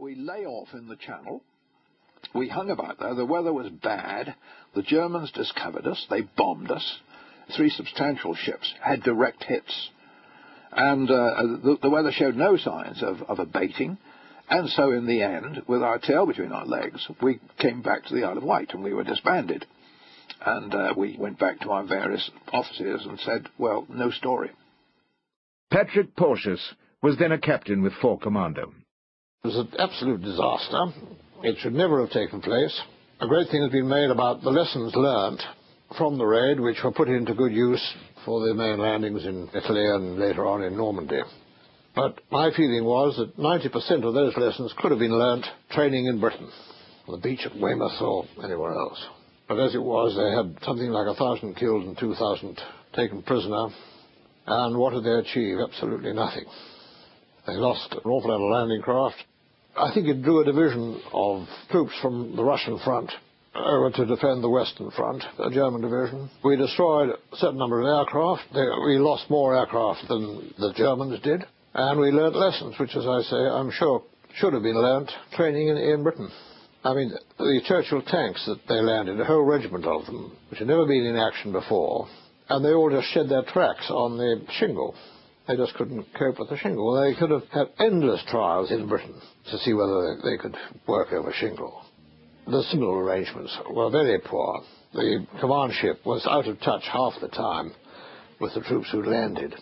We lay off in the channel. We hung about there. The weather was bad. The Germans discovered us. They bombed us. Three substantial ships had direct hits. And uh, the, the, weather showed no signs of, of abating. And so in the end, with our tail between our legs, we came back to the Isle of Wight and we were disbanded. And uh, we went back to our various officers and said, well, no story. Patrick Porteous was then a captain with four Commando. It was an absolute disaster. It should never have taken place. A great thing has been made about the lessons learnt from the raid, which were put into good use for the main landings in Italy and later on in Normandy. But my feeling was that 90% of those lessons could have been learnt training in Britain, on the beach at Weymouth or anywhere else. But as it was, they had something like a thousand killed and 2,000 taken prisoner. And what did they achieve? Absolutely nothing. They lost an awful lot of landing craft. I think it drew a division of troops from the Russian front over to defend the Western Front, a German division. We destroyed a certain number of aircraft. we lost more aircraft than the Germans did. And we learnt lessons, which, as I say, I'm sure should have been learnt training in, in Britain. I mean, the Churchill tanks that they landed, a whole regiment of them, which had never been in action before, and they all just shed their tracks on the shingle. They just couldn't cope with the shingle. They could have had endless trials in Britain to see whether they could work over shingle. The signal arrangements were very poor. The command ship was out of touch half the time with the troops who landed.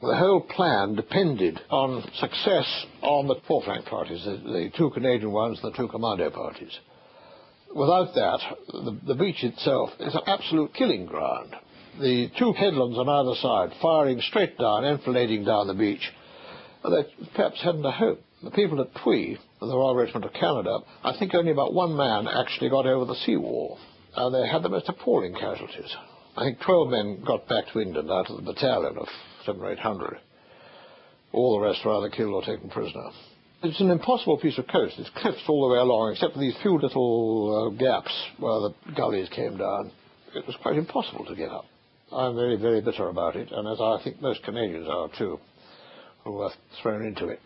The whole plan depended on success on the fore-flank parties, the, the, two Canadian ones and the two commando parties. Without that, the, the beach itself is an absolute killing ground. The two headlands on either side, firing straight down, enfilading down the beach, they perhaps hadn't a hope. The people at Puys, the Royal Regiment of Canada, I think only about one man actually got over the seawall. And they had the most appalling casualties. I think 12 men got back to England out of the battalion of seven or eight hundred. All the rest were either killed or taken prisoner. It's an impossible piece of coast. It's cliffs all the way along, except for these few little uh, gaps where the gullies came down. It was quite impossible to get up. I'm very, very bitter about it, and as I think most Canadians are too, who were thrown into it.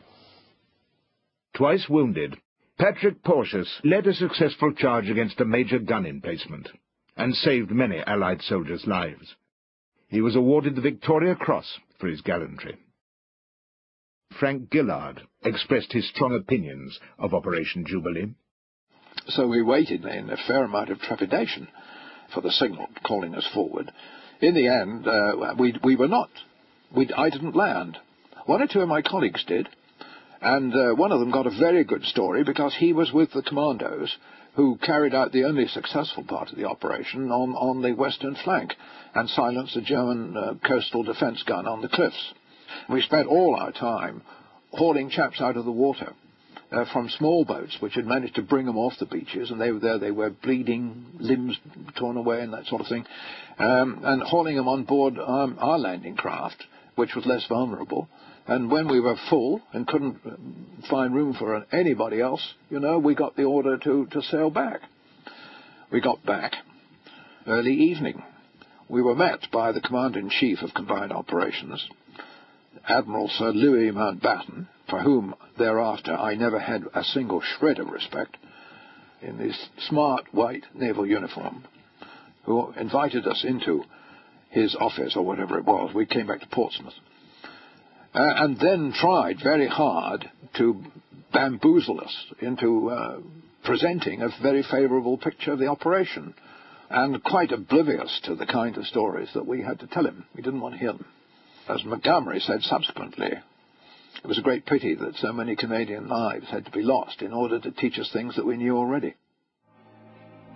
Twice wounded, Patrick Porteous led a successful charge against a major gun emplacement and saved many Allied soldiers' lives. He was awarded the Victoria Cross for his gallantry. Frank Gillard expressed his strong opinions of Operation Jubilee. So we waited in a fair amount of trepidation for the signal calling us forward. In the end, uh, we, we were not. We, I didn't land. One or two of my colleagues did, and uh, one of them got a very good story because he was with the commandos who carried out the only successful part of the operation on, on the western flank and silenced a German uh, coastal defense gun on the cliffs. We spent all our time hauling chaps out of the water from small boats which had managed to bring them off the beaches, and they were there, they were bleeding, limbs torn away, and that sort of thing, um, and hauling them on board um, our landing craft, which was less vulnerable, and when we were full and couldn't find room for anybody else, you know, we got the order to, to sail back. We got back early evening. We were met by the Commander-in-Chief of Combined Operations, Admiral Sir Louis Mountbatten, for whom thereafter I never had a single shred of respect, in this smart white naval uniform, who invited us into his office or whatever it was. We came back to Portsmouth uh, and then tried very hard to bamboozle us into uh, presenting a very favourable picture of the operation, and quite oblivious to the kind of stories that we had to tell him. We didn't want to hear them. As Montgomery said subsequently, it was a great pity that so many Canadian lives had to be lost in order to teach us things that we knew already.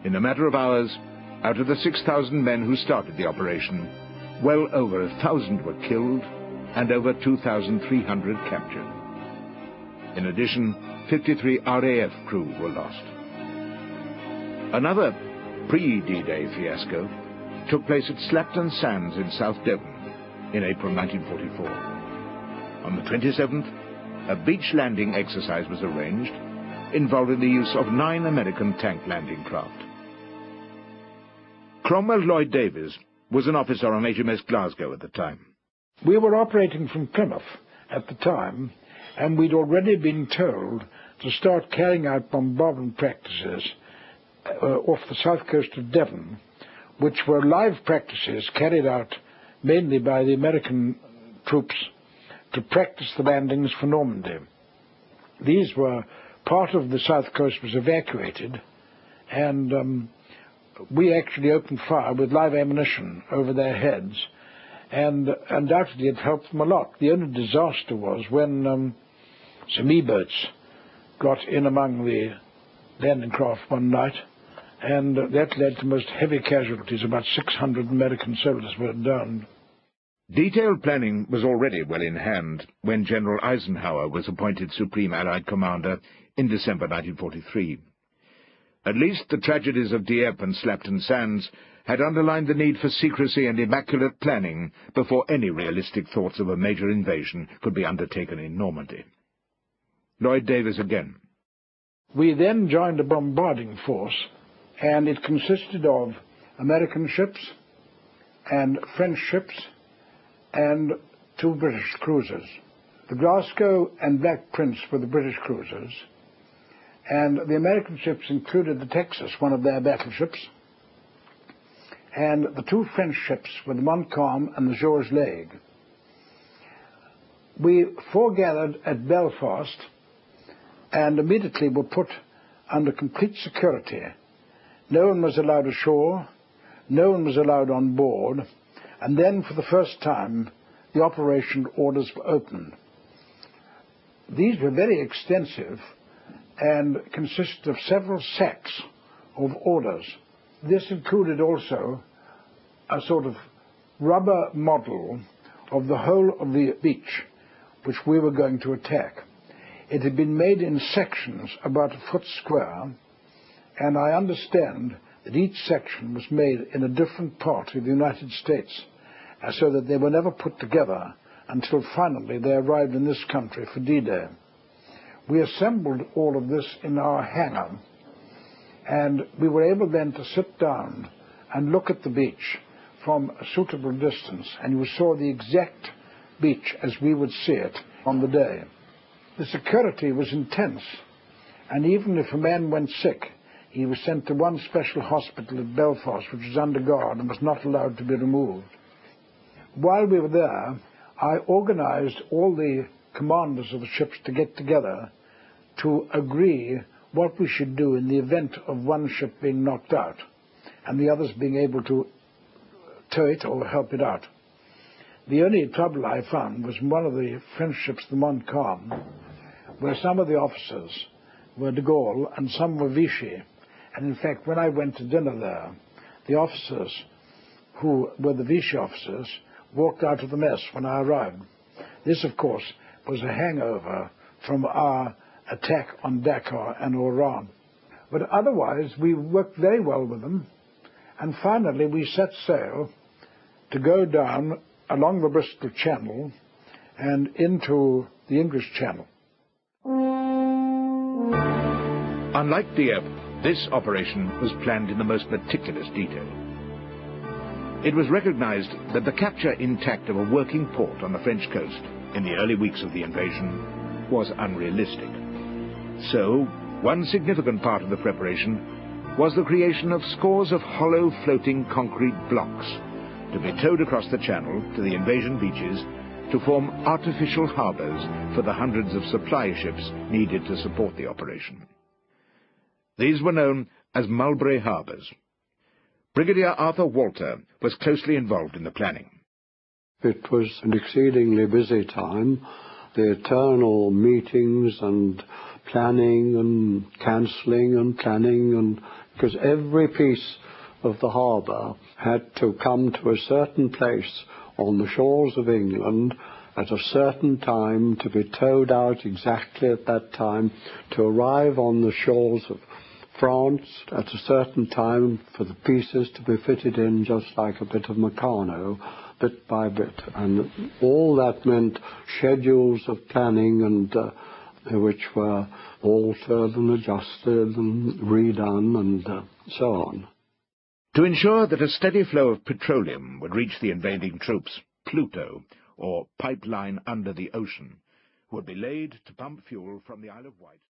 In a matter of hours, out of the 6,000 men who started the operation, well over a thousand were killed and over 2,300 captured. In addition, 53 RAF crew were lost. Another pre-D-Day fiasco took place at Slapton Sands in South Devon in April 1944. On the 27th, a beach landing exercise was arranged involving the use of nine American tank landing craft. Cromwell Lloyd Davies was an officer on HMS Glasgow at the time. We were operating from Plymouth at the time, and we'd already been told to start carrying out bombardment practices uh, off the south coast of Devon, which were live practices carried out mainly by the American troops to practice the landings for Normandy. These were part of the south coast was evacuated, and um, we actually opened fire with live ammunition over their heads, and undoubtedly it helped them a lot. The only disaster was when um, some E-boats got in among the landing craft one night, and that led to most heavy casualties. About 600 American soldiers were downed. Detailed planning was already well in hand when General Eisenhower was appointed Supreme Allied Commander in December 1943. At least the tragedies of Dieppe and Slapton Sands had underlined the need for secrecy and immaculate planning before any realistic thoughts of a major invasion could be undertaken in Normandy. Lloyd Davies again. We then joined a bombarding force, and it consisted of American ships and French ships and two British cruisers. The Glasgow and Black Prince were the British cruisers, and the American ships included the Texas, one of their battleships, and the two French ships were the Montcalm and the Georges Leygues. We foregathered at Belfast and immediately were put under complete security. No one was allowed ashore, no one was allowed on board, and then for the first time the operation orders were opened. These were very extensive and consisted of several sets of orders. This included also a sort of rubber model of the whole of the beach which we were going to attack. It had been made in sections about a foot square, and I understand that each section was made in a different part of the United States, uh, so that they were never put together until finally they arrived in this country for D-Day. We assembled all of this in our hangar, and we were able then to sit down and look at the beach from a suitable distance, and you saw the exact beach as we would see it on the day. The security was intense, and even if a man went sick, he was sent to one special hospital at Belfast, which was under guard and was not allowed to be removed. While we were there, I organized all the commanders of the ships to get together to agree what we should do in the event of one ship being knocked out and the others being able to tow it or help it out. The only trouble I found was one of the French ships, the Montcalm, where some of the officers were de Gaulle and some were Vichy. And in fact, when I went to dinner there, the officers who were the Vichy officers walked out of the mess when I arrived. This, of course, was a hangover from our attack on Dakar and Oran. But otherwise, we worked very well with them. And finally, we set sail to go down along the Bristol Channel and into the English Channel. Unlike Dieppe, this operation was planned in the most meticulous detail. It was recognized that the capture intact of a working port on the French coast in the early weeks of the invasion was unrealistic. So, one significant part of the preparation was the creation of scores of hollow floating concrete blocks to be towed across the channel to the invasion beaches to form artificial harbours for the hundreds of supply ships needed to support the operation. These were known as Mulberry Harbours. Brigadier Arthur Walter was closely involved in the planning. It was an exceedingly busy time. The eternal meetings and planning and cancelling and planning and because every piece of the harbour had to come to a certain place on the shores of England at a certain time to be towed out exactly at that time to arrive on the shores of France at a certain time for the pieces to be fitted in just like a bit of Meccano, bit by bit. And all that meant schedules of planning and uh, which were altered and adjusted and redone and uh, so on. To ensure that a steady flow of petroleum would reach the invading troops, Pluto, or pipeline under the ocean, would be laid to pump fuel from the Isle of Wight.